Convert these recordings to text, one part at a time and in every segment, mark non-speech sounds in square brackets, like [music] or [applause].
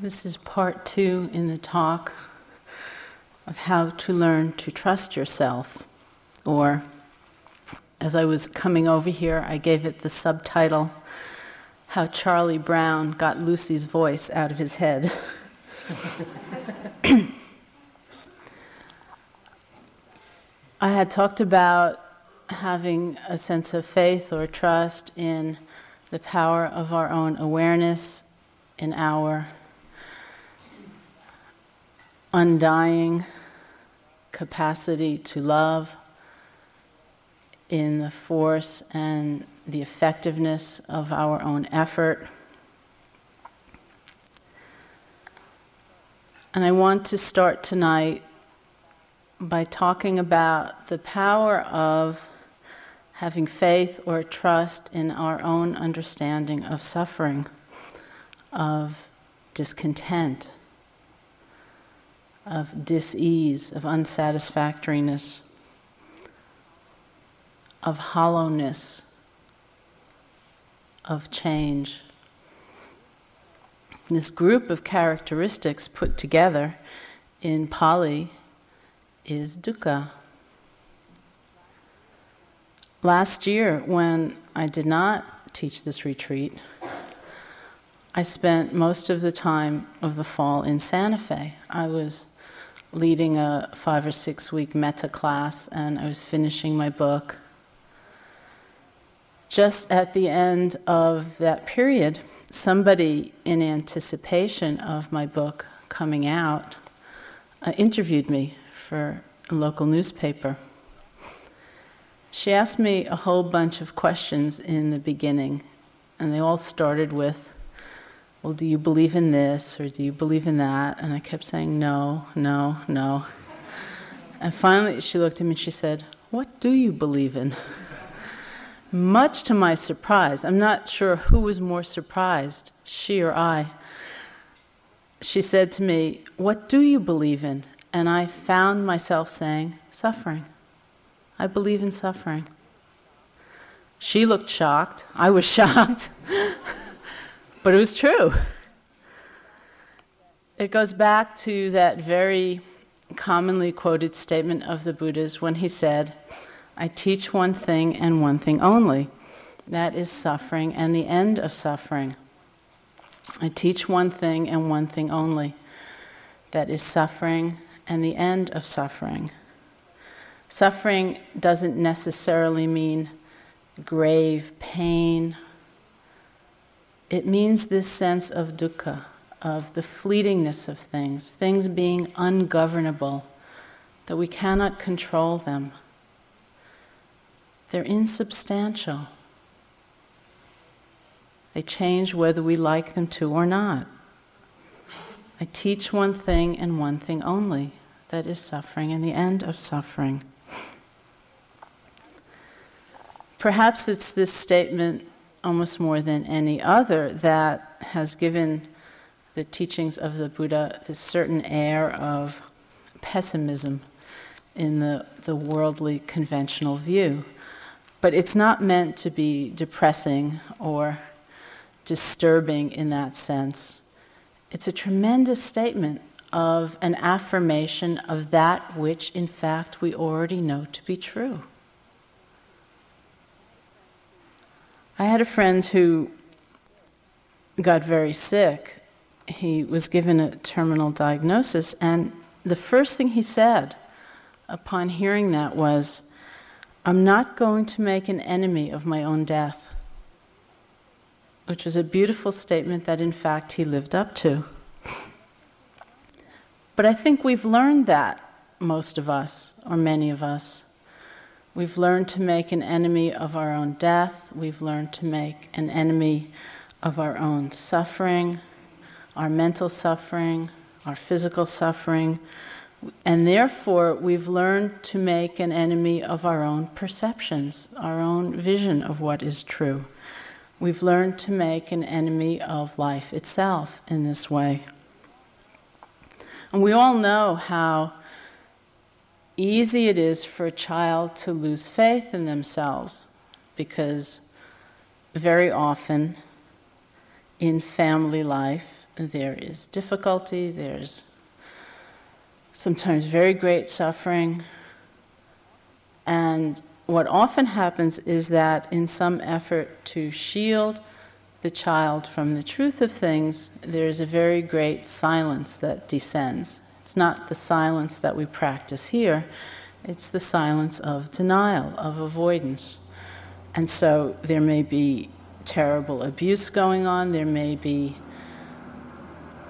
This is part two in the talk of how to learn to trust yourself. Or, as I was coming over here, I gave it the subtitle How Charlie Brown Got Lucy's Voice Out of His Head. [coughs] I had talked about having a sense of faith or trust in the power of our own awareness, in our undying capacity to love, in the force and the effectiveness of our own effort. And I want to start tonight by talking about the power of having faith or trust in our own understanding of suffering, of discontent, of dis-ease, of unsatisfactoriness, of hollowness, of change. This group of characteristics put together in Pali is dukkha. Last year, when I did not teach this retreat, I spent most of the time of the fall in Santa Fe. I was leading a five or six week metta class and I was finishing my book. Just at the end of that period, somebody in anticipation of my book coming out uh, interviewed me for a local newspaper. She asked me a whole bunch of questions in the beginning, and they all started with, Well, do you believe in this or do you believe in that? And I kept saying, No, no, no. And finally she looked at me and she said, What do you believe in? Much to my surprise, I'm not sure who was more surprised, she or I. She said to me, What do you believe in? And I found myself saying, Suffering. I believe in suffering. She looked shocked. I was [laughs] shocked. But it was true. It goes back to that very commonly quoted statement of the Buddha's when he said, I teach one thing and one thing only. That is suffering and the end of suffering. I teach one thing and one thing only. That is suffering and the end of suffering. Suffering doesn't necessarily mean grave pain. It means this sense of dukkha, of the fleetingness of things, things being ungovernable, that we cannot control them. They're insubstantial. They change whether we like them to or not. I teach one thing and one thing only that is suffering and the end of suffering. Perhaps it's this statement, almost more than any other, that has given the teachings of the Buddha this certain air of pessimism in the, the worldly conventional view. But it's not meant to be depressing or disturbing in that sense. It's a tremendous statement of an affirmation of that which, in fact, we already know to be true. I had a friend who got very sick. He was given a terminal diagnosis, and the first thing he said upon hearing that was, I'm not going to make an enemy of my own death, which was a beautiful statement that, in fact, he lived up to. But I think we've learned that, most of us, or many of us. We've learned to make an enemy of our own death. We've learned to make an enemy of our own suffering, our mental suffering, our physical suffering. And therefore, we've learned to make an enemy of our own perceptions, our own vision of what is true. We've learned to make an enemy of life itself in this way. And we all know how easy it is for a child to lose faith in themselves because very often in family life there is difficulty, there's sometimes very great suffering. And what often happens is that in some effort to shield the child from the truth of things, there's a very great silence that descends. It's not the silence that we practice here, it's the silence of denial, of avoidance. And so there may be terrible abuse going on, there may be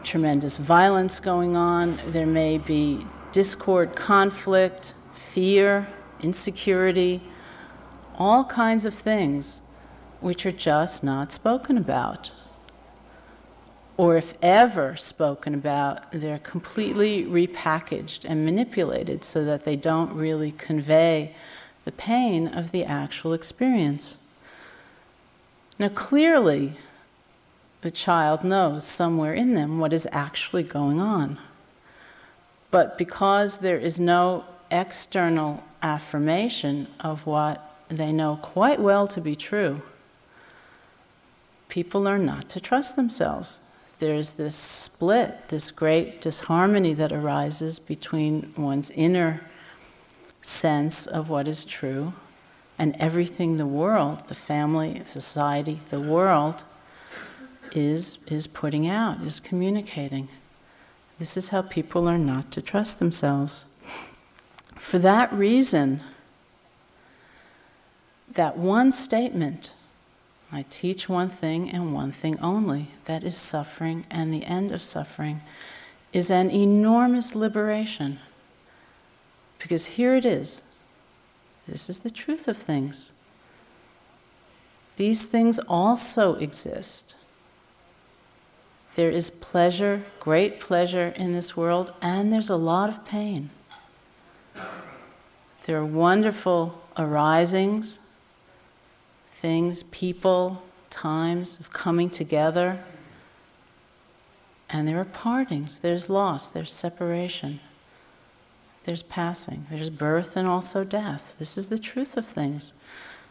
tremendous violence going on, there may be discord, conflict, fear, insecurity, all kinds of things which are just not spoken about. Or if ever spoken about, they're completely repackaged and manipulated so that they don't really convey the pain of the actual experience. Now, clearly, the child knows somewhere in them what is actually going on. But because there is no external affirmation of what they know quite well to be true, people learn not to trust themselves. There's this split, this great disharmony that arises between one's inner sense of what is true and everything the world, the family, society, the world is, is putting out, is communicating. This is how people learn not to trust themselves. For that reason, that one statement, I teach one thing and one thing only, that is suffering and the end of suffering, is an enormous liberation. Because here it is. This is the truth of things. These things also exist. There is pleasure, great pleasure in this world, and there's a lot of pain. There are wonderful arisings, things, people, times of coming together. And there are partings, there's loss, there's separation, there's passing, there's birth and also death. This is the truth of things.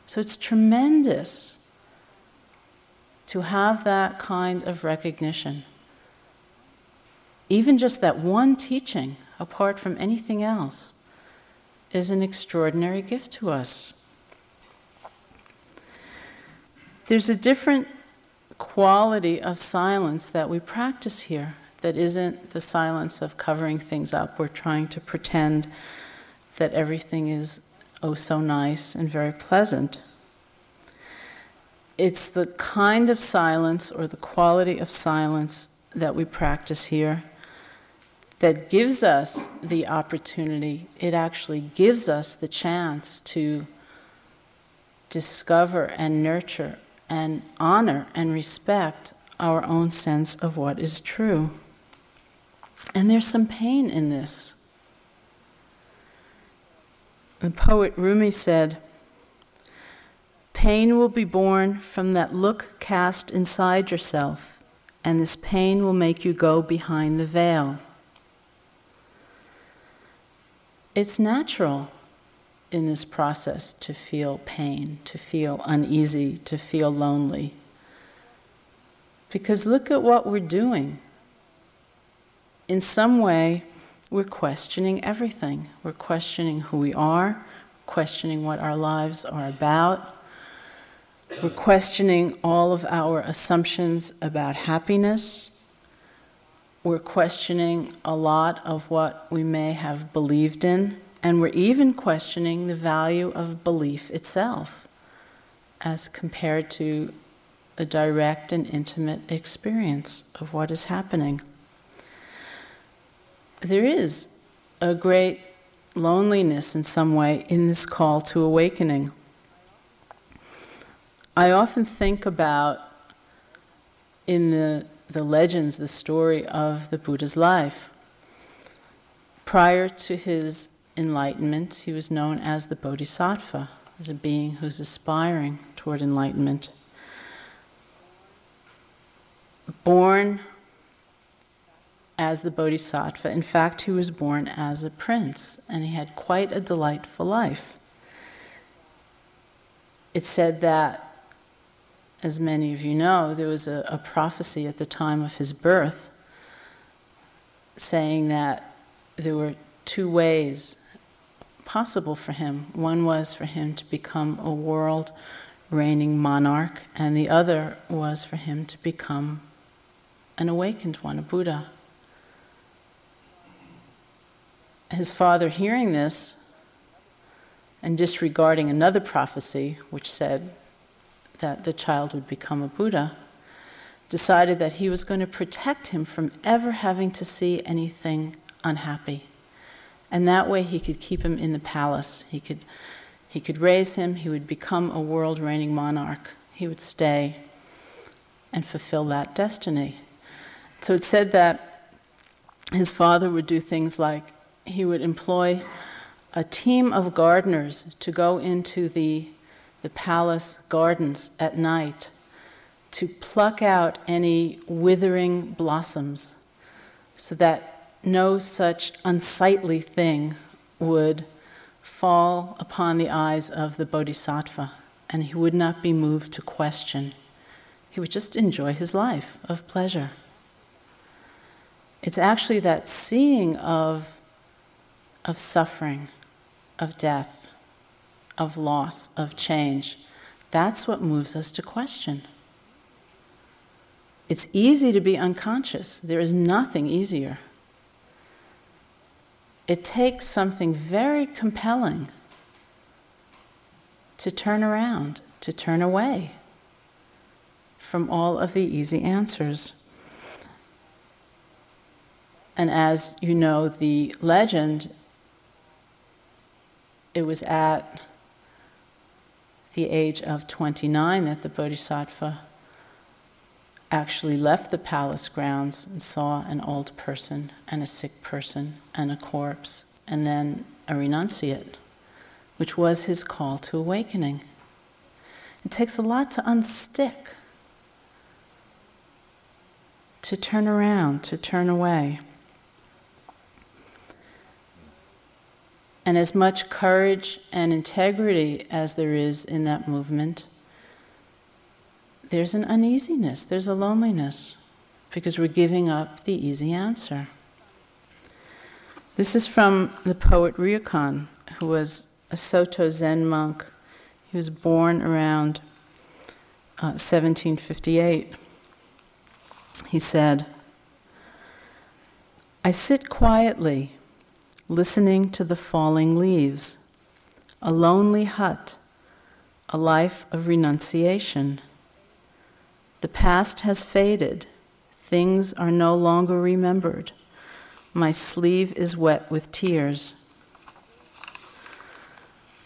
So it's tremendous to have that kind of recognition. Even just that one teaching, apart from anything else, is an extraordinary gift to us. There's a different quality of silence that we practice here that isn't the silence of covering things up. We're trying to pretend that everything is oh so nice and very pleasant. It's the kind of silence or the quality of silence that we practice here that gives us the opportunity, it actually gives us the chance to discover and nurture and honor and respect our own sense of what is true. And there's some pain in this. The poet Rumi said, Pain will be born from that look cast inside yourself, and this pain will make you go behind the veil. It's natural in this process to feel pain, to feel uneasy, to feel lonely. Because look at what we're doing. In some way, we're questioning everything. We're questioning who we are, questioning what our lives are about, we're questioning all of our assumptions about happiness. We're questioning a lot of what we may have believed in. And we're even questioning the value of belief itself as compared to a direct and intimate experience of what is happening. There is a great loneliness in some way in this call to awakening. I often think about in the, the legends the story of the Buddha's life. Prior to his enlightenment, he was known as the Bodhisattva, as a being who's aspiring toward enlightenment. Born as the Bodhisattva, in fact, he was born as a prince, and he had quite a delightful life. It's said that as many of you know, there was a, a prophecy at the time of his birth saying that there were two ways possible for him. One was for him to become a world reigning monarch, and the other was for him to become an awakened one, a Buddha. His father, hearing this and disregarding another prophecy which said that the child would become a Buddha, decided that he was going to protect him from ever having to see anything unhappy. And that way he could keep him in the palace. He could, he could raise him, he would become a world reigning monarch. He would stay and fulfill that destiny. So it said that his father would do things like he would employ a team of gardeners to go into the, the palace gardens at night to pluck out any withering blossoms so that no such unsightly thing would fall upon the eyes of the bodhisattva and he would not be moved to question. He would just enjoy his life of pleasure. It's actually that seeing of, of suffering, of death, of loss, of change. That's what moves us to question. It's easy to be unconscious. There is nothing easier. It takes something very compelling to turn around, to turn away from all of the easy answers. And as you know, the legend, it was at the age of 29 that the Bodhisattva actually left the palace grounds and saw an old person and a sick person and a corpse and then a renunciate, which was his call to awakening. It takes a lot to unstick, to turn around, to turn away. And as much courage and integrity as there is in that movement, there's an uneasiness, there's a loneliness, because we're giving up the easy answer. This is from the poet Ryokan, who was a Soto Zen monk. He was born around uh, 1758. He said, I sit quietly, listening to the falling leaves, a lonely hut, a life of renunciation. The past has faded. Things are no longer remembered. My sleeve is wet with tears.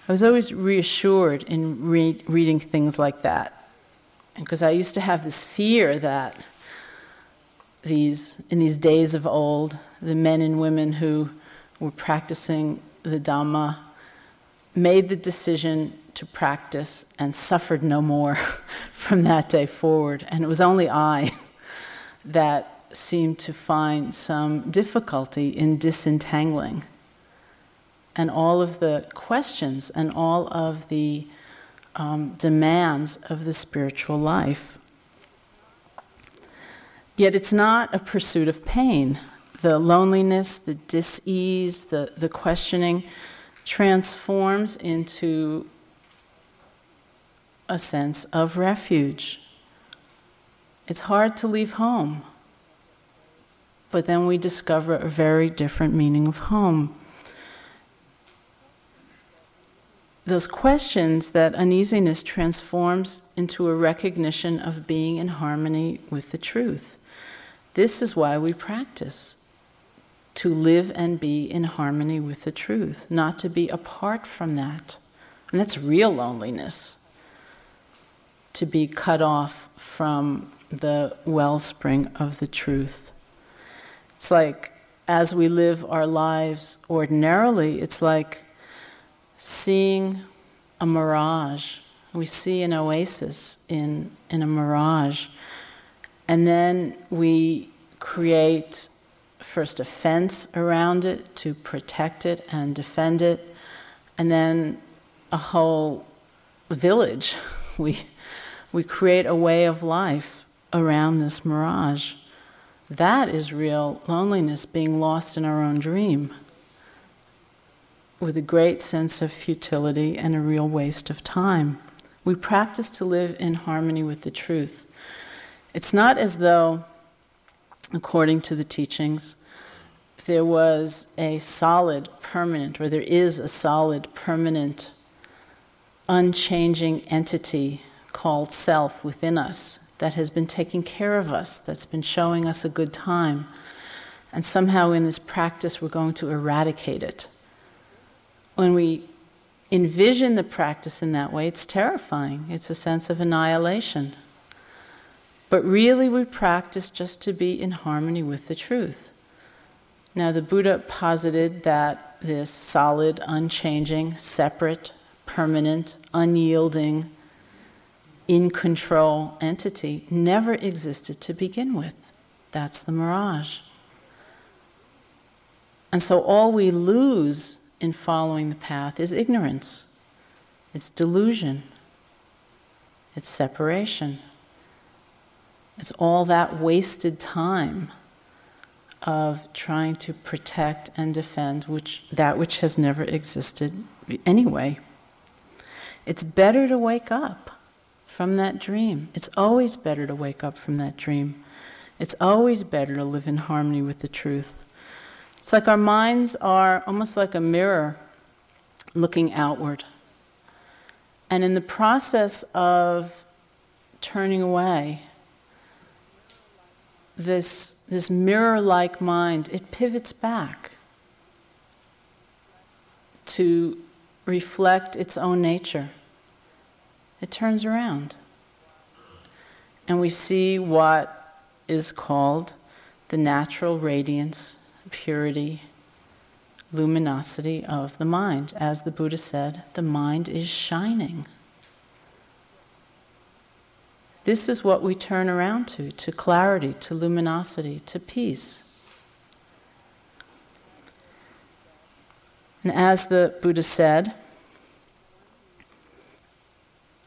I was always reassured in re- reading things like that. Because I used to have this fear that these, in these days of old, the men and women who were practicing the Dhamma made the decision to practice and suffered no more [laughs] from that day forward. And it was only I [laughs] that seemed to find some difficulty in disentangling. And all of the questions and all of the um, demands of the spiritual life. Yet it's not a pursuit of pain. The loneliness, the dis ease, the, the questioning transforms into a sense of refuge. It's hard to leave home, but then we discover a very different meaning of home. Those questions, that uneasiness transforms into a recognition of being in harmony with the truth. This is why we practice to live and be in harmony with the truth, not to be apart from that. And that's real loneliness to be cut off from the wellspring of the truth. It's like as we live our lives ordinarily, it's like seeing a mirage. We see an oasis in, in a mirage. And then we create first a fence around it to protect it and defend it, and then a whole village. [laughs] We We create a way of life around this mirage. That is real loneliness, being lost in our own dream with a great sense of futility and a real waste of time. We practice to live in harmony with the truth. It's not as though, according to the teachings, there was a solid, permanent, or there is a solid, permanent, unchanging entity called self within us that has been taking care of us, that's been showing us a good time. And somehow in this practice, we're going to eradicate it. When we envision the practice in that way, it's terrifying. It's a sense of annihilation. But really, we practice just to be in harmony with the truth. Now, the Buddha posited that this solid, unchanging, separate, permanent, unyielding, in control entity never existed to begin with. That's the mirage. And so all we lose in following the path is ignorance, it's delusion, it's separation, it's all that wasted time of trying to protect and defend which, that which has never existed anyway. It's better to wake up from that dream. It's always better to wake up from that dream. It's always better to live in harmony with the truth. It's like our minds are almost like a mirror looking outward. And in the process of turning away, this, this mirror like mind, it pivots back to reflect its own nature. It turns around. And we see what is called the natural radiance purity, luminosity of the mind. As the Buddha said, the mind is shining. This is what we turn around to to clarity, to luminosity, to peace. And as the Buddha said,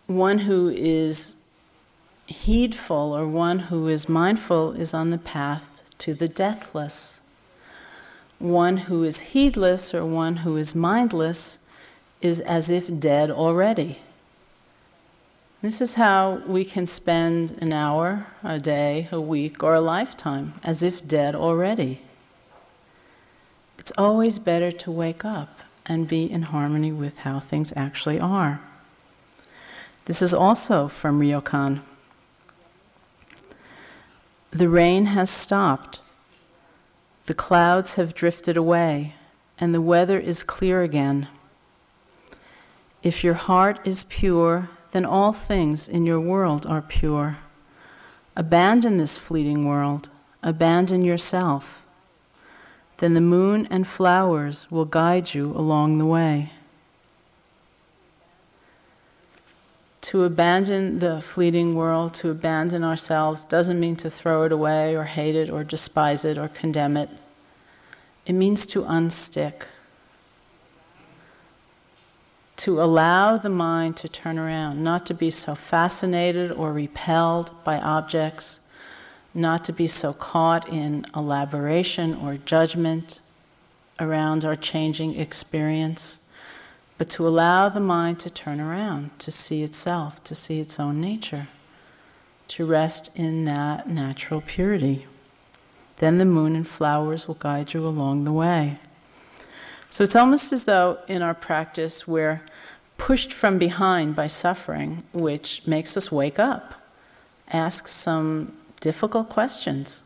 one who is heedful or one who is mindful is on the path to the deathless one who is heedless or one who is mindless is as if dead already. This is how we can spend an hour, a day, a week, or a lifetime, as if dead already. It's always better to wake up and be in harmony with how things actually are. This is also from Ryokan. The rain has stopped. The clouds have drifted away, and the weather is clear again. If your heart is pure, then all things in your world are pure. Abandon this fleeting world, abandon yourself. Then the moon and flowers will guide you along the way. To abandon the fleeting world, to abandon ourselves, doesn't mean to throw it away or hate it or despise it or condemn it. It means to unstick, to allow the mind to turn around, not to be so fascinated or repelled by objects, not to be so caught in elaboration or judgment around our changing experience but to allow the mind to turn around, to see itself, to see its own nature, to rest in that natural purity. Then the moon and flowers will guide you along the way. So it's almost as though in our practice we're pushed from behind by suffering, which makes us wake up, ask some difficult questions,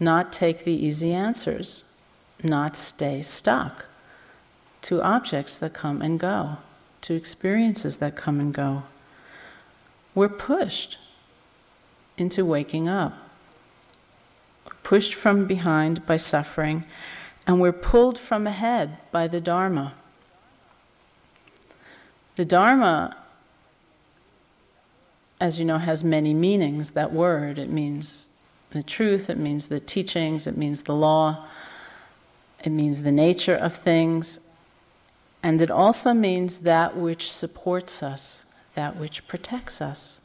not take the easy answers, not stay stuck to objects that come and go, to experiences that come and go. We're pushed into waking up, pushed from behind by suffering, and we're pulled from ahead by the Dharma. The Dharma, as you know, has many meanings, that word. It means the truth, it means the teachings, it means the law, it means the nature of things, and it also means that which supports us, that which protects us.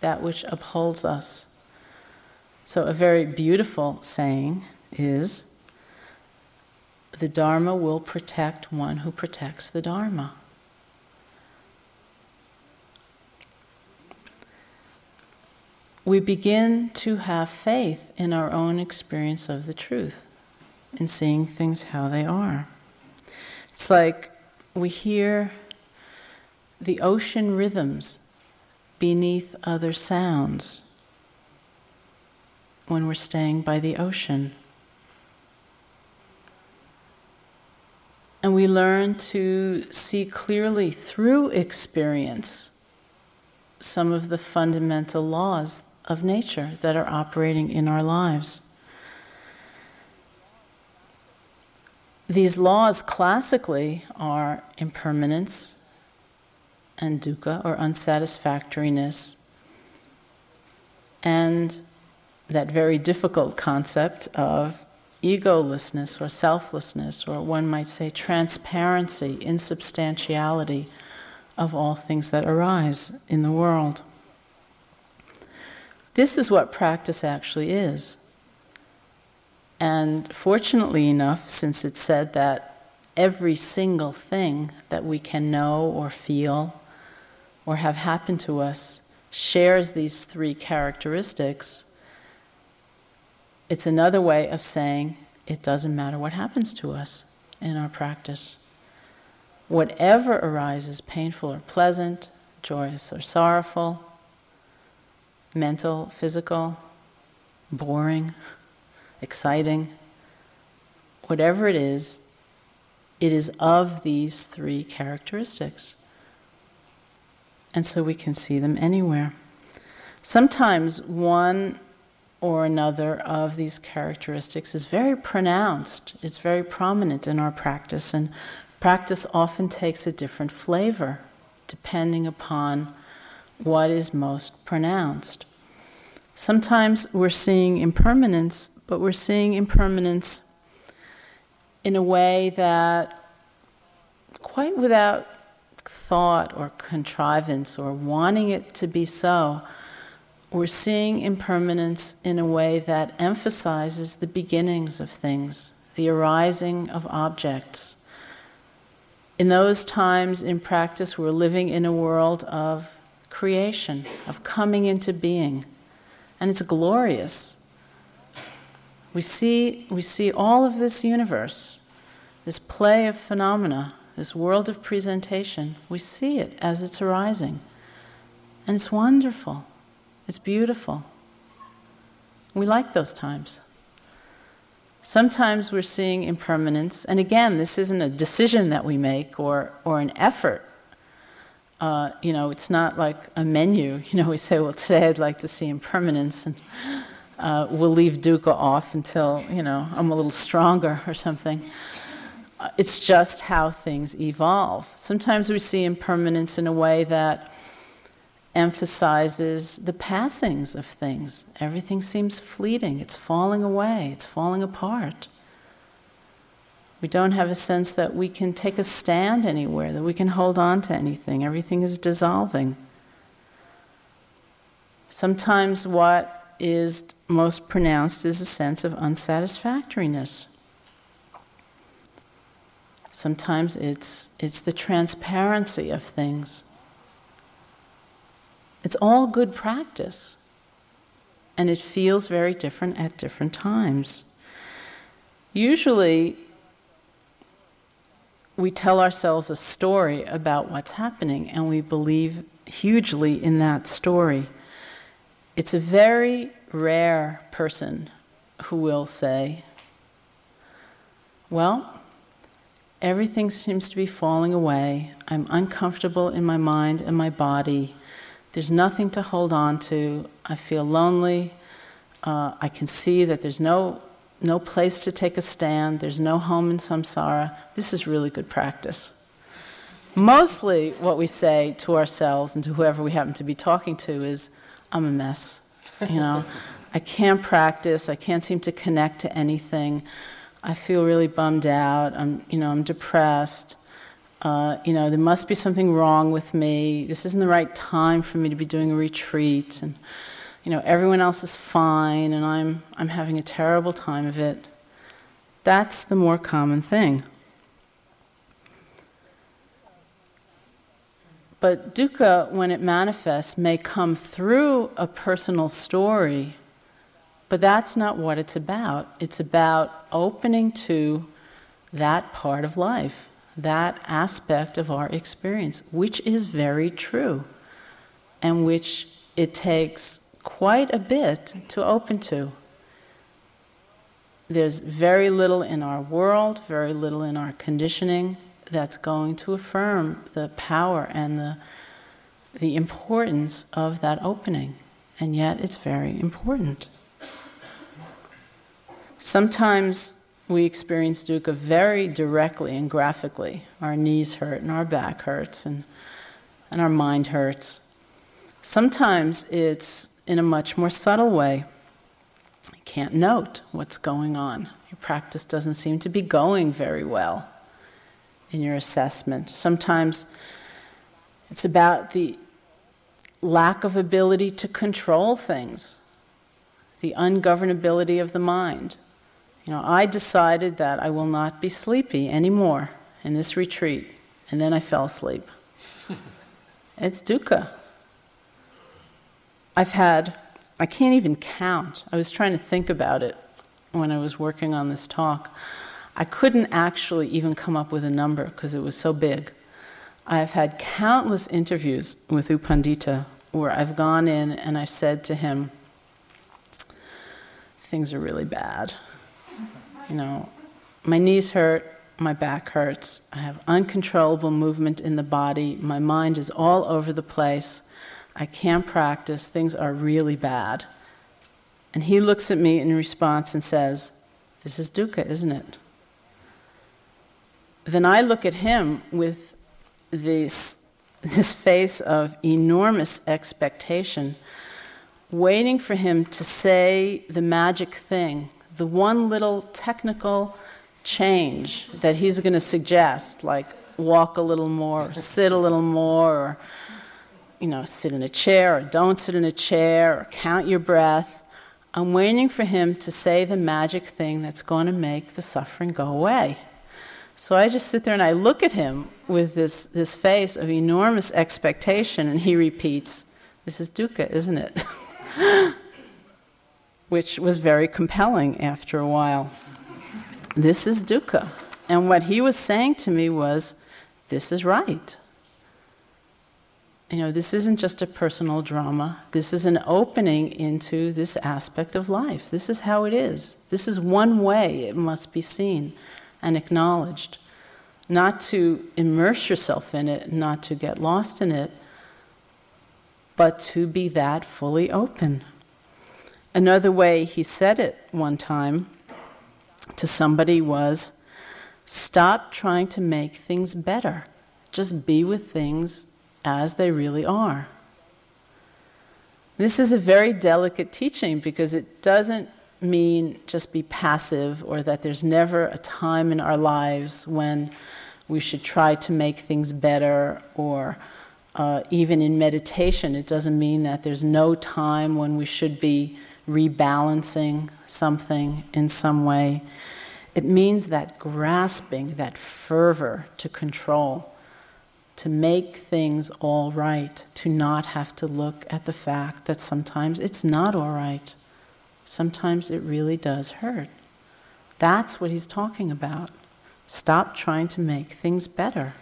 that which upholds us. So, a very beautiful saying is the Dharma will protect one who protects the Dharma. We begin to have faith in our own experience of the truth, in seeing things how they are. It's like we hear the ocean rhythms beneath other sounds when we're staying by the ocean. And we learn to see clearly through experience some of the fundamental laws of nature that are operating in our lives. These laws classically are impermanence and dukkha or unsatisfactoriness, and that very difficult concept of egolessness or selflessness, or one might say transparency, insubstantiality of all things that arise in the world. This is what practice actually is. And fortunately enough, since it's said that every single thing that we can know or feel or have happened to us shares these three characteristics, it's another way of saying it doesn't matter what happens to us in our practice. Whatever arises, painful or pleasant, joyous or sorrowful, mental, physical, boring, exciting, whatever it is, it is of these three characteristics. And so we can see them anywhere. Sometimes one or another of these characteristics is very pronounced, it's very prominent in our practice, and practice often takes a different flavor depending upon what is most pronounced. Sometimes we're seeing impermanence, but we're seeing impermanence in a way that, quite without thought or contrivance or wanting it to be so, we're seeing impermanence in a way that emphasizes the beginnings of things, the arising of objects. In those times in practice, we're living in a world of creation, of coming into being, and it's glorious. We see, we see all of this universe, this play of phenomena, this world of presentation. We see it as it's arising. And it's wonderful. It's beautiful. We like those times. Sometimes we're seeing impermanence, and again, this isn't a decision that we make or, or an effort. Uh, you know, it's not like a menu. [laughs] You know, we say, well, today I'd like to see impermanence, and uh, we'll leave dukkha off until, you know, I'm a little stronger or something. Uh, it's just how things evolve. Sometimes we see impermanence in a way that emphasizes the passings of things. Everything seems fleeting, it's falling away, it's falling apart. We don't have a sense that we can take a stand anywhere, that we can hold on to anything. Everything is dissolving. Sometimes what is most pronounced is a sense of unsatisfactoriness. Sometimes it's, it's the transparency of things. It's all good practice. And it feels very different at different times. Usually, we tell ourselves a story about what's happening, and we believe hugely in that story. It's a very rare person who will say, Well, everything seems to be falling away. I'm uncomfortable in my mind and my body. There's nothing to hold on to. I feel lonely. Uh, I can see that there's no, no place to take a stand. There's no home in samsara. This is really good practice. Mostly, what we say to ourselves and to whoever we happen to be talking to is, I'm a mess. You know, I can't practice. I can't seem to connect to anything. I feel really bummed out. I'm, you know, I'm depressed. uh, you know, there must be something wrong with me. This isn't the right time for me to be doing a retreat. And, you know, everyone else is fine and I'm, I'm having a terrible time of it. That's the more common thing. But dukkha, when it manifests, may come through a personal story, but that's not what it's about. It's about opening to that part of life that aspect of our experience, which is very true and which it takes quite a bit to open to. There's very little in our world, very little in our conditioning that's going to affirm the power and the, the importance of that opening. And yet it's very important. Sometimes we experience dukkha very directly and graphically. Our knees hurt and our back hurts and, and our mind hurts. Sometimes it's in a much more subtle way. You can't note what's going on. Your practice doesn't seem to be going very well in your assessment. Sometimes it's about the lack of ability to control things, the ungovernability of the mind. You know, I decided that I will not be sleepy anymore in this retreat, and then I fell asleep. [laughs] it's dukkha. I've had, I can't even count. I was trying to think about it when I was working on this talk. I couldn't actually even come up with a number because it was so big. I've had countless interviews with U Pandita where I've gone in and I've said to him, things are really bad you know, my knees hurt, my back hurts, I have uncontrollable movement in the body, my mind is all over the place, I can't practice, things are really bad. And he looks at me in response and says, This is dukkha, isn't it? Then I look at him with this, this face of enormous expectation, waiting for him to say the magic thing the one little technical change that he's going to suggest, like walk a little more, sit a little more, or you know, sit in a chair, or don't sit in a chair, or count your breath. I'm waiting for him to say the magic thing that's going to make the suffering go away. So I just sit there and I look at him with this, this face of enormous expectation, and he repeats, This is dukkha, isn't it? [laughs] which was very compelling after a while. This is dukkha. And what he was saying to me was, this is right. You know, this isn't just a personal drama. This is an opening into this aspect of life. This is how it is. This is one way it must be seen and acknowledged. Not to immerse yourself in it, not to get lost in it, but to be that fully open. Another way he said it one time to somebody was stop trying to make things better. Just be with things as they really are. This is a very delicate teaching because it doesn't mean just be passive or that there's never a time in our lives when we should try to make things better or uh, even in meditation, it doesn't mean that there's no time when we should be rebalancing something in some way. It means that grasping, that fervor to control, to make things all right, to not have to look at the fact that sometimes it's not all right. Sometimes it really does hurt. That's what he's talking about. Stop trying to make things better.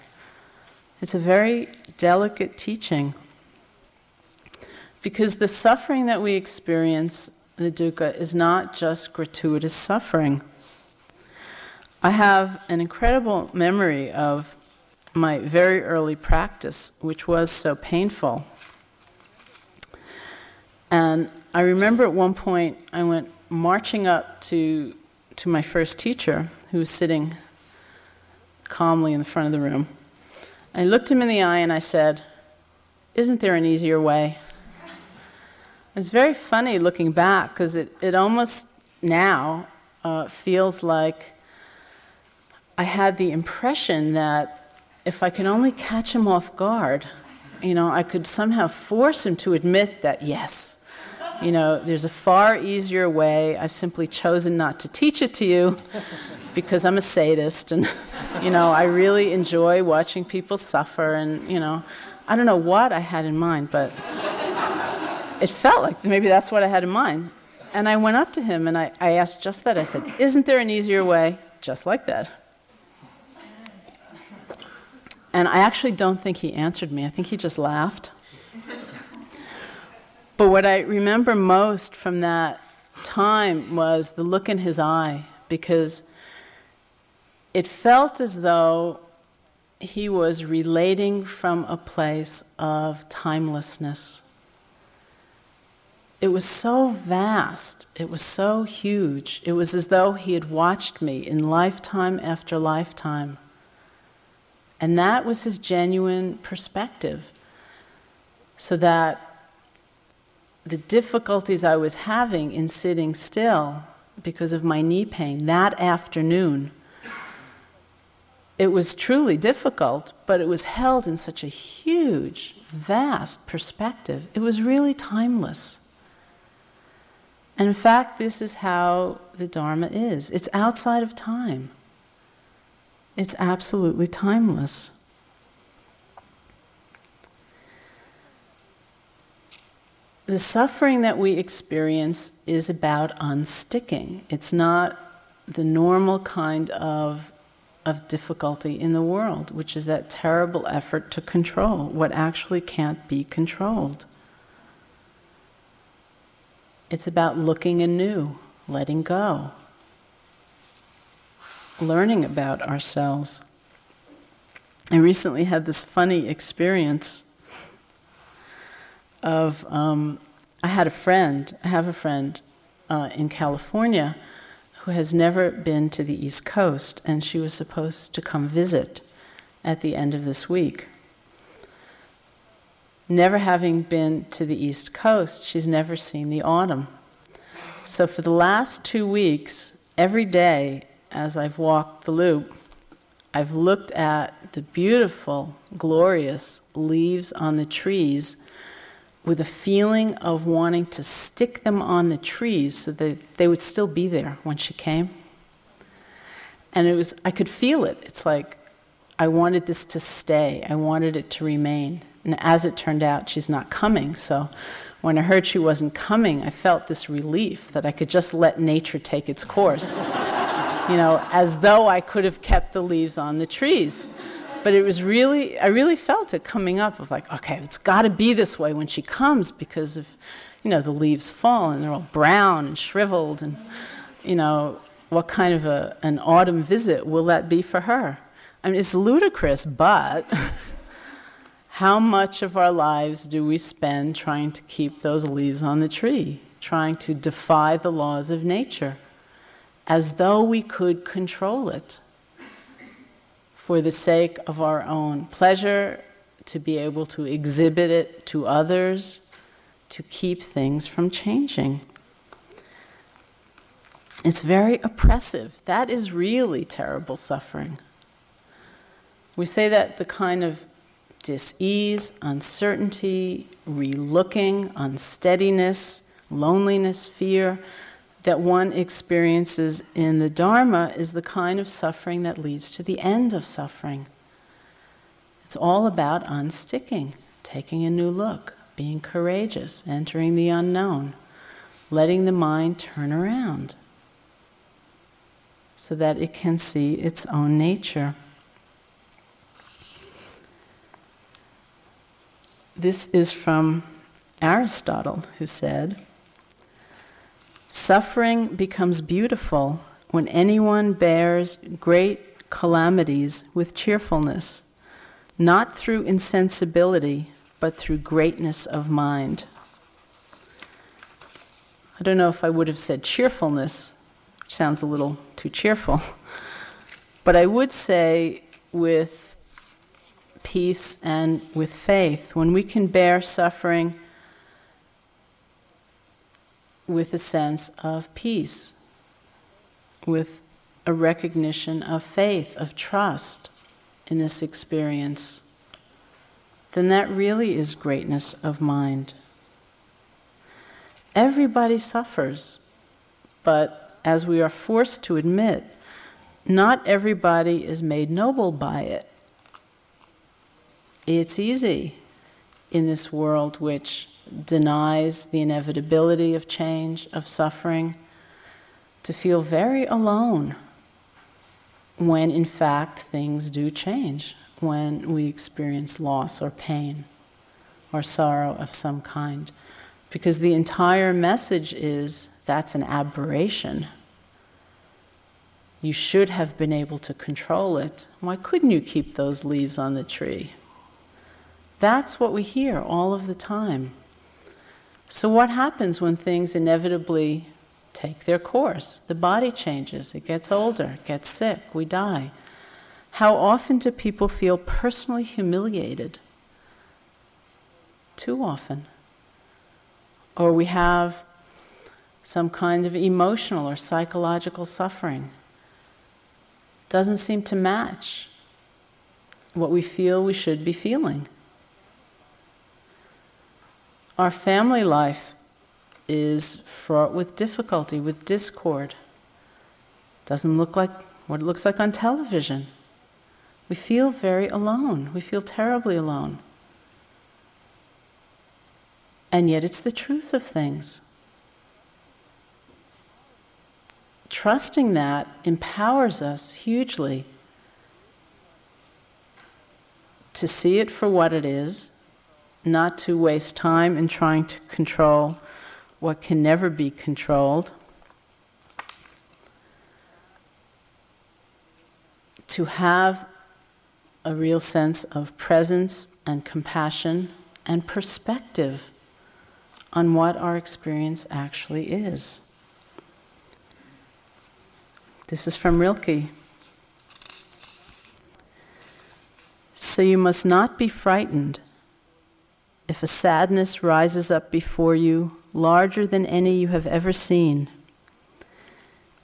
It's a very delicate teaching because the suffering that we experience, the dukkha, is not just gratuitous suffering. I have an incredible memory of my very early practice, which was so painful. And I remember at one point I went marching up to, to my first teacher, who was sitting calmly in the front of the room. I looked him in the eye and I said, Isn't there an easier way? It's very funny looking back because it, it almost now uh, feels like I had the impression that if I could only catch him off guard, you know, I could somehow force him to admit that, yes, you know, there's a far easier way. I've simply chosen not to teach it to you [laughs] because I'm a sadist and, you know, I really enjoy watching people suffer and, you know, I don't know what I had in mind, but it felt like maybe that's what I had in mind. And I went up to him and I, I asked just that. I said, Isn't there an easier way? Just like that. And I actually don't think he answered me. I think he just laughed. But what I remember most from that time was the look in his eye, because it felt as though he was relating from a place of timelessness. It was so vast, it was so huge. It was as though he had watched me in lifetime after lifetime. And that was his genuine perspective. So that the difficulties I was having in sitting still because of my knee pain that afternoon, it was truly difficult, but it was held in such a huge, vast perspective. It was really timeless. And in fact, this is how the Dharma is it's outside of time. It's absolutely timeless. The suffering that we experience is about unsticking. It's not the normal kind of, of difficulty in the world, which is that terrible effort to control what actually can't be controlled. It's about looking anew, letting go, learning about ourselves. I recently had this funny experience of um, I had a friend, I have a friend uh, in California who has never been to the East Coast, and she was supposed to come visit at the end of this week. Never having been to the East Coast, she's never seen the autumn. So for the last two weeks, every day as I've walked the loop, I've looked at the beautiful, glorious leaves on the trees with a feeling of wanting to stick them on the trees so that they would still be there when she came. And it was, I could feel it. It's like I wanted this to stay, I wanted it to remain. And as it turned out, she's not coming. So when I heard she wasn't coming, I felt this relief that I could just let nature take its course [laughs] you know, as though I could have kept the leaves on the trees. But it was really, I really felt it coming up of like, okay, it's got to be this way when she comes because if, you know, the leaves fall and they're all brown and shriveled and, you know, what kind of a, an autumn visit will that be for her? I mean, it's ludicrous, but [laughs] how much of our lives do we spend trying to keep those leaves on the tree, trying to defy the laws of nature? as though we could control it for the sake of our own pleasure, to be able to exhibit it to others, to keep things from changing. It's very oppressive. That is really terrible suffering. We say that the kind of dis-ease, uncertainty, relooking, unsteadiness, loneliness, fear, that one experiences in the Dharma is the kind of suffering that leads to the end of suffering. It's all about unsticking, taking a new look, being courageous, entering the unknown, letting the mind turn around so that it can see its own nature. This is from Aristotle, who said, Suffering becomes beautiful when anyone bears great calamities with cheerfulness, not through insensibility, but through greatness of mind. I don't know if I would have said cheerfulness, which sounds a little too cheerful, [laughs] but I would say with peace and with faith, when we can bear suffering with a sense of peace, with a recognition of faith, of trust in this experience, then that really is greatness of mind. Everybody suffers, but as we are forced to admit, not everybody is made noble by it. It's easy in this world which denies the inevitability of change, of suffering, to feel very alone when in fact things do change, when we experience loss or pain or sorrow of some kind. Because the entire message is that's an aberration. You should have been able to control it. Why couldn't you keep those leaves on the tree? That's what we hear all of the time. So, what happens when things inevitably take their course? The body changes, it gets older, it gets sick, we die. How often do people feel personally humiliated? Too often. Or we have some kind of emotional or psychological suffering. Doesn't seem to match what we feel we should be feeling. Our family life is fraught with difficulty, with discord. Doesn't look like what it looks like on television. We feel very alone. We feel terribly alone. And yet it's the truth of things. Trusting that empowers us hugely to see it for what it is not to waste time in trying to control what can never be controlled, to have a real sense of presence and compassion and perspective on what our experience actually is. This is from Rilke. So you must not be frightened if a sadness rises up before you, larger than any you have ever seen,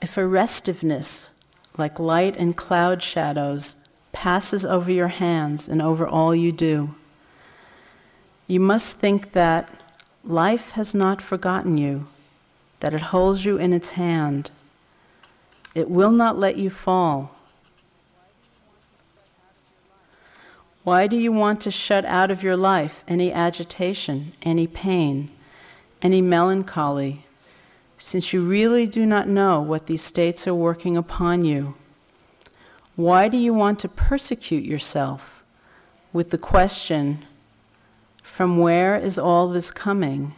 if a restiveness, like light and cloud shadows, passes over your hands and over all you do, you must think that life has not forgotten you, that it holds you in its hand. It will not let you fall Why do you want to shut out of your life any agitation, any pain, any melancholy, since you really do not know what these states are working upon you? Why do you want to persecute yourself with the question, from where is all this coming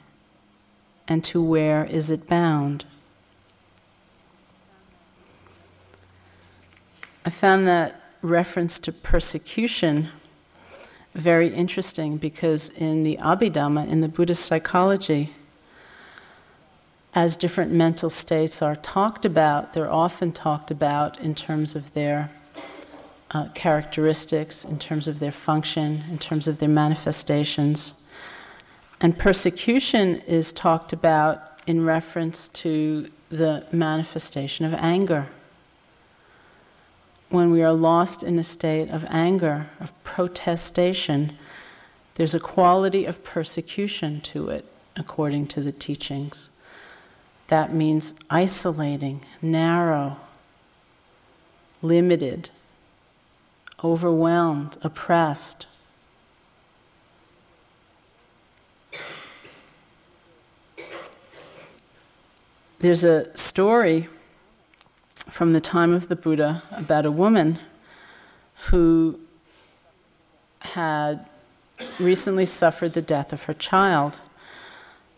and to where is it bound? I found that reference to persecution very interesting because in the Abhidhamma, in the Buddhist psychology, as different mental states are talked about, they're often talked about in terms of their uh, characteristics, in terms of their function, in terms of their manifestations. And persecution is talked about in reference to the manifestation of anger when we are lost in a state of anger, of protestation, there's a quality of persecution to it, according to the teachings. That means isolating, narrow, limited, overwhelmed, oppressed. There's a story from the time of the Buddha about a woman who had recently suffered the death of her child.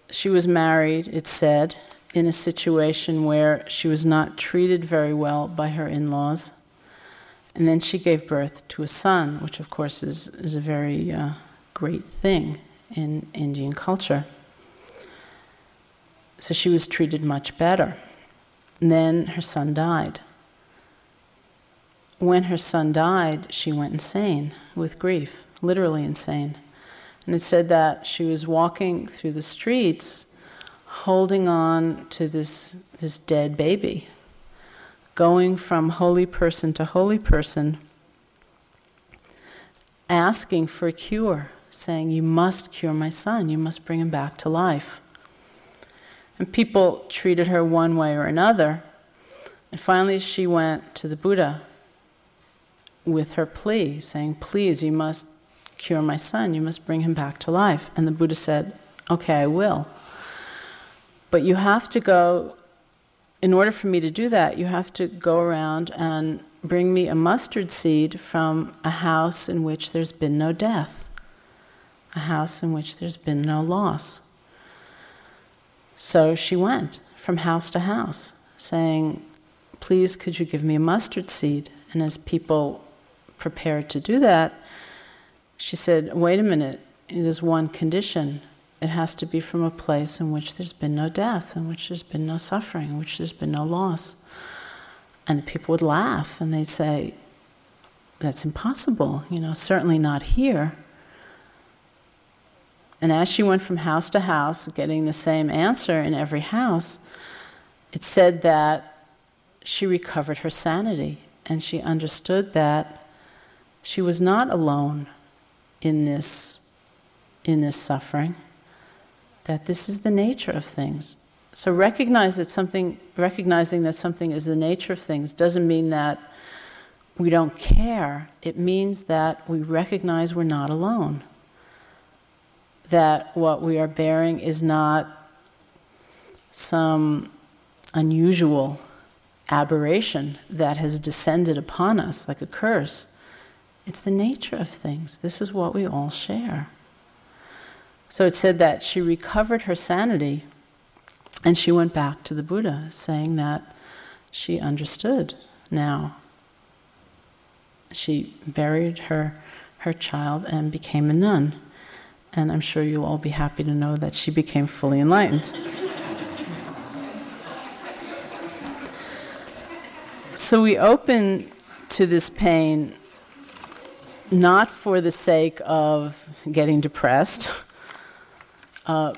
She was married, it said, in a situation where she was not treated very well by her in laws. And then she gave birth to a son, which of course is, is a very uh, great thing in Indian culture. So she was treated much better. Then her son died. When her son died, she went insane with grief, literally insane. And it said that she was walking through the streets holding on to this, this dead baby, going from holy person to holy person, asking for a cure, saying, You must cure my son, you must bring him back to life. And people treated her one way or another. And finally, she went to the Buddha with her plea, saying, Please, you must cure my son, you must bring him back to life. And the Buddha said, Okay, I will. But you have to go, in order for me to do that, you have to go around and bring me a mustard seed from a house in which there's been no death, a house in which there's been no loss. So she went from house to house, saying, Please, could you give me a mustard seed? And as people prepared to do that, she said, Wait a minute, there's one condition. It has to be from a place in which there's been no death, in which there's been no suffering, in which there's been no loss. And the people would laugh and they'd say, That's impossible, you know, certainly not here. And as she went from house to house, getting the same answer in every house, it said that she recovered her sanity and she understood that she was not alone in this, in this suffering that this is the nature of things. So recognize that something, recognizing that something is the nature of things doesn't mean that we don't care. It means that we recognize we're not alone. That what we are bearing is not some unusual aberration that has descended upon us like a curse. It's the nature of things. This is what we all share. So it said that she recovered her sanity and she went back to the Buddha saying that she understood now. She buried her, her child and became a nun. And I'm sure you'll all be happy to know that she became fully enlightened. so we open to this pain not for the sake of getting depressed uh,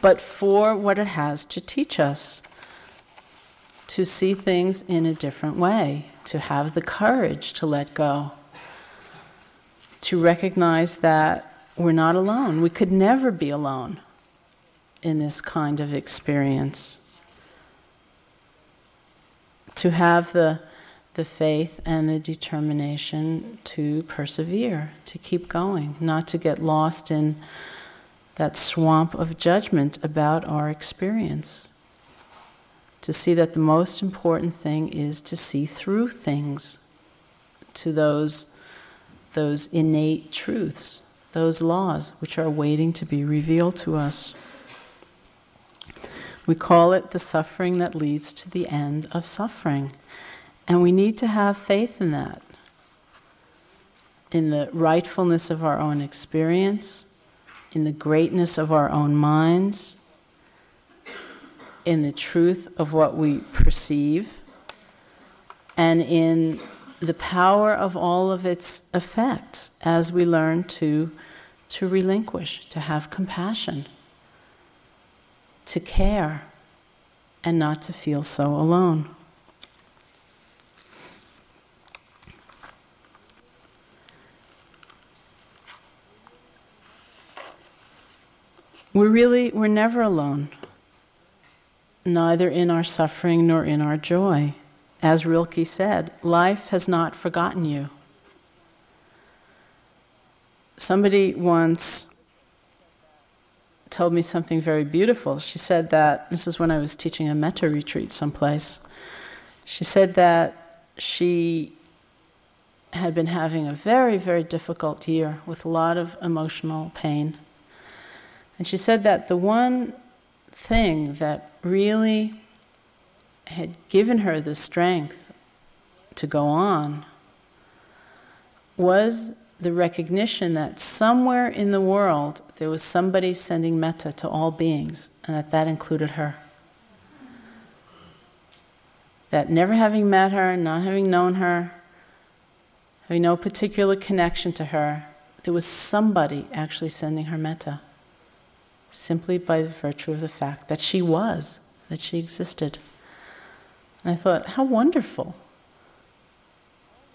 but for what it has to teach us to see things in a different way, to have the courage to let go, to recognize that we're not alone. We could never be alone in this kind of experience. To have the, the faith and the determination to persevere, to keep going, not to get lost in that swamp of judgment about our experience. To see that the most important thing is to see through things to those, those innate truths, those laws which are waiting to be revealed to us. We call it the suffering that leads to the end of suffering. And we need to have faith in that, in the rightfulness of our own experience in the greatness of our own minds, in the truth of what we perceive, and in the power of all of its effects as we learn to, to relinquish, to have compassion, to care, and not to feel so alone. We're really, we're never alone, neither in our suffering nor in our joy. As Rilke said, life has not forgotten you. Somebody once told me something very beautiful. She said that, this is when I was teaching a metta retreat someplace. She said that she had been having a very, very difficult year with a lot of emotional pain. And she said that the one thing that really had given her the strength to go on was the recognition that somewhere in the world there was somebody sending metta to all beings, and that that included her. That never having met her, not having known her, having no particular connection to her, there was somebody actually sending her metta simply by virtue of the fact that she was, that she existed. And I thought, how wonderful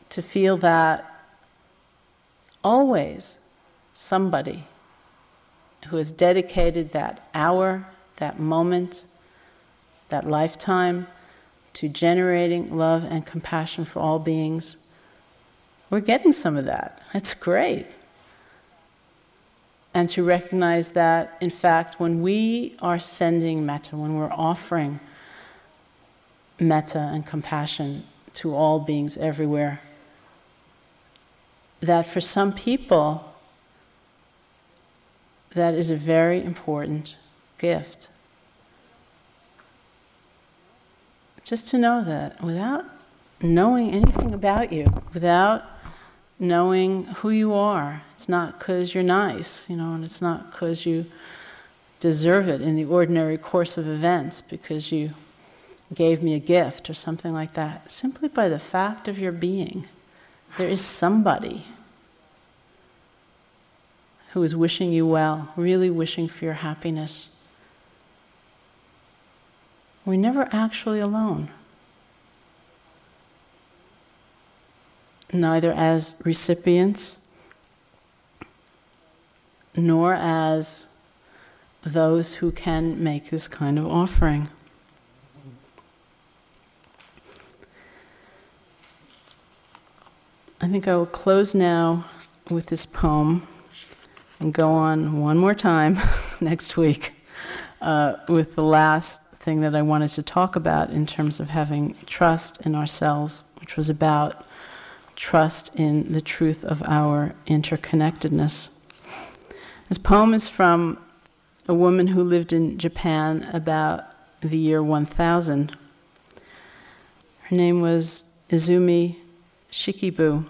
to feel that always somebody who has dedicated that hour, that moment, that lifetime to generating love and compassion for all beings. We're getting some of that. It's great. And to recognize that, in fact, when we are sending metta, when we're offering metta and compassion to all beings everywhere, that for some people, that is a very important gift. Just to know that without knowing anything about you, without knowing who you are, it's not because you're nice, you know, and it's not because you deserve it in the ordinary course of events because you gave me a gift or something like that. Simply by the fact of your being, there is somebody who is wishing you well, really wishing for your happiness. We're never actually alone. Neither as recipients nor as those who can make this kind of offering. I think I will close now with this poem and go on one more time [laughs] next week uh, with the last thing that I wanted to talk about in terms of having trust in ourselves, which was about trust in the truth of our interconnectedness. This poem is from a woman who lived in Japan about the year 1000. Her name was Izumi Shikibu.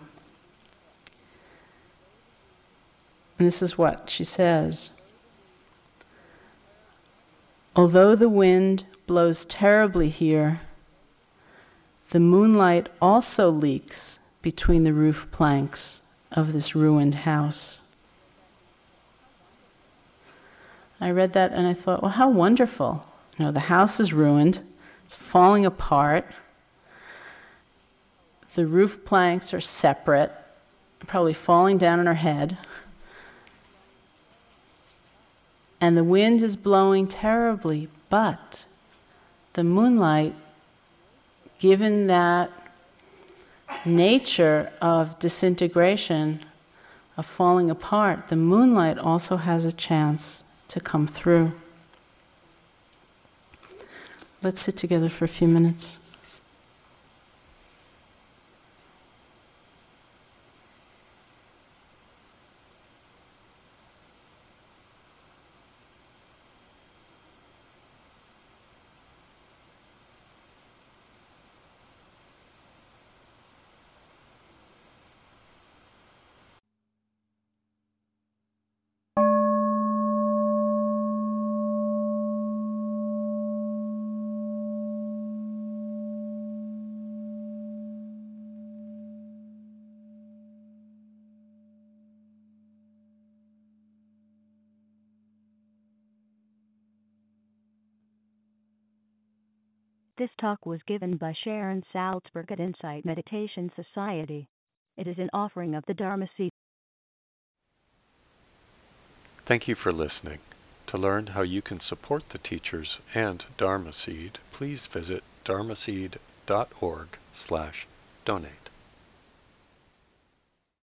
And this is what she says Although the wind blows terribly here, the moonlight also leaks between the roof planks of this ruined house. I read that and I thought, well, how wonderful. You know, the house is ruined, it's falling apart, the roof planks are separate, probably falling down on her head. And the wind is blowing terribly, but the moonlight, given that nature of disintegration, of falling apart, the moonlight also has a chance to come through. Let's sit together for a few minutes. This talk was given by Sharon Salzberg at Insight Meditation Society. It is an offering of the Dharma Seed. Thank you for listening. To learn how you can support the teachers and Dharma Seed, please visit dharma dharmaseed.org slash donate.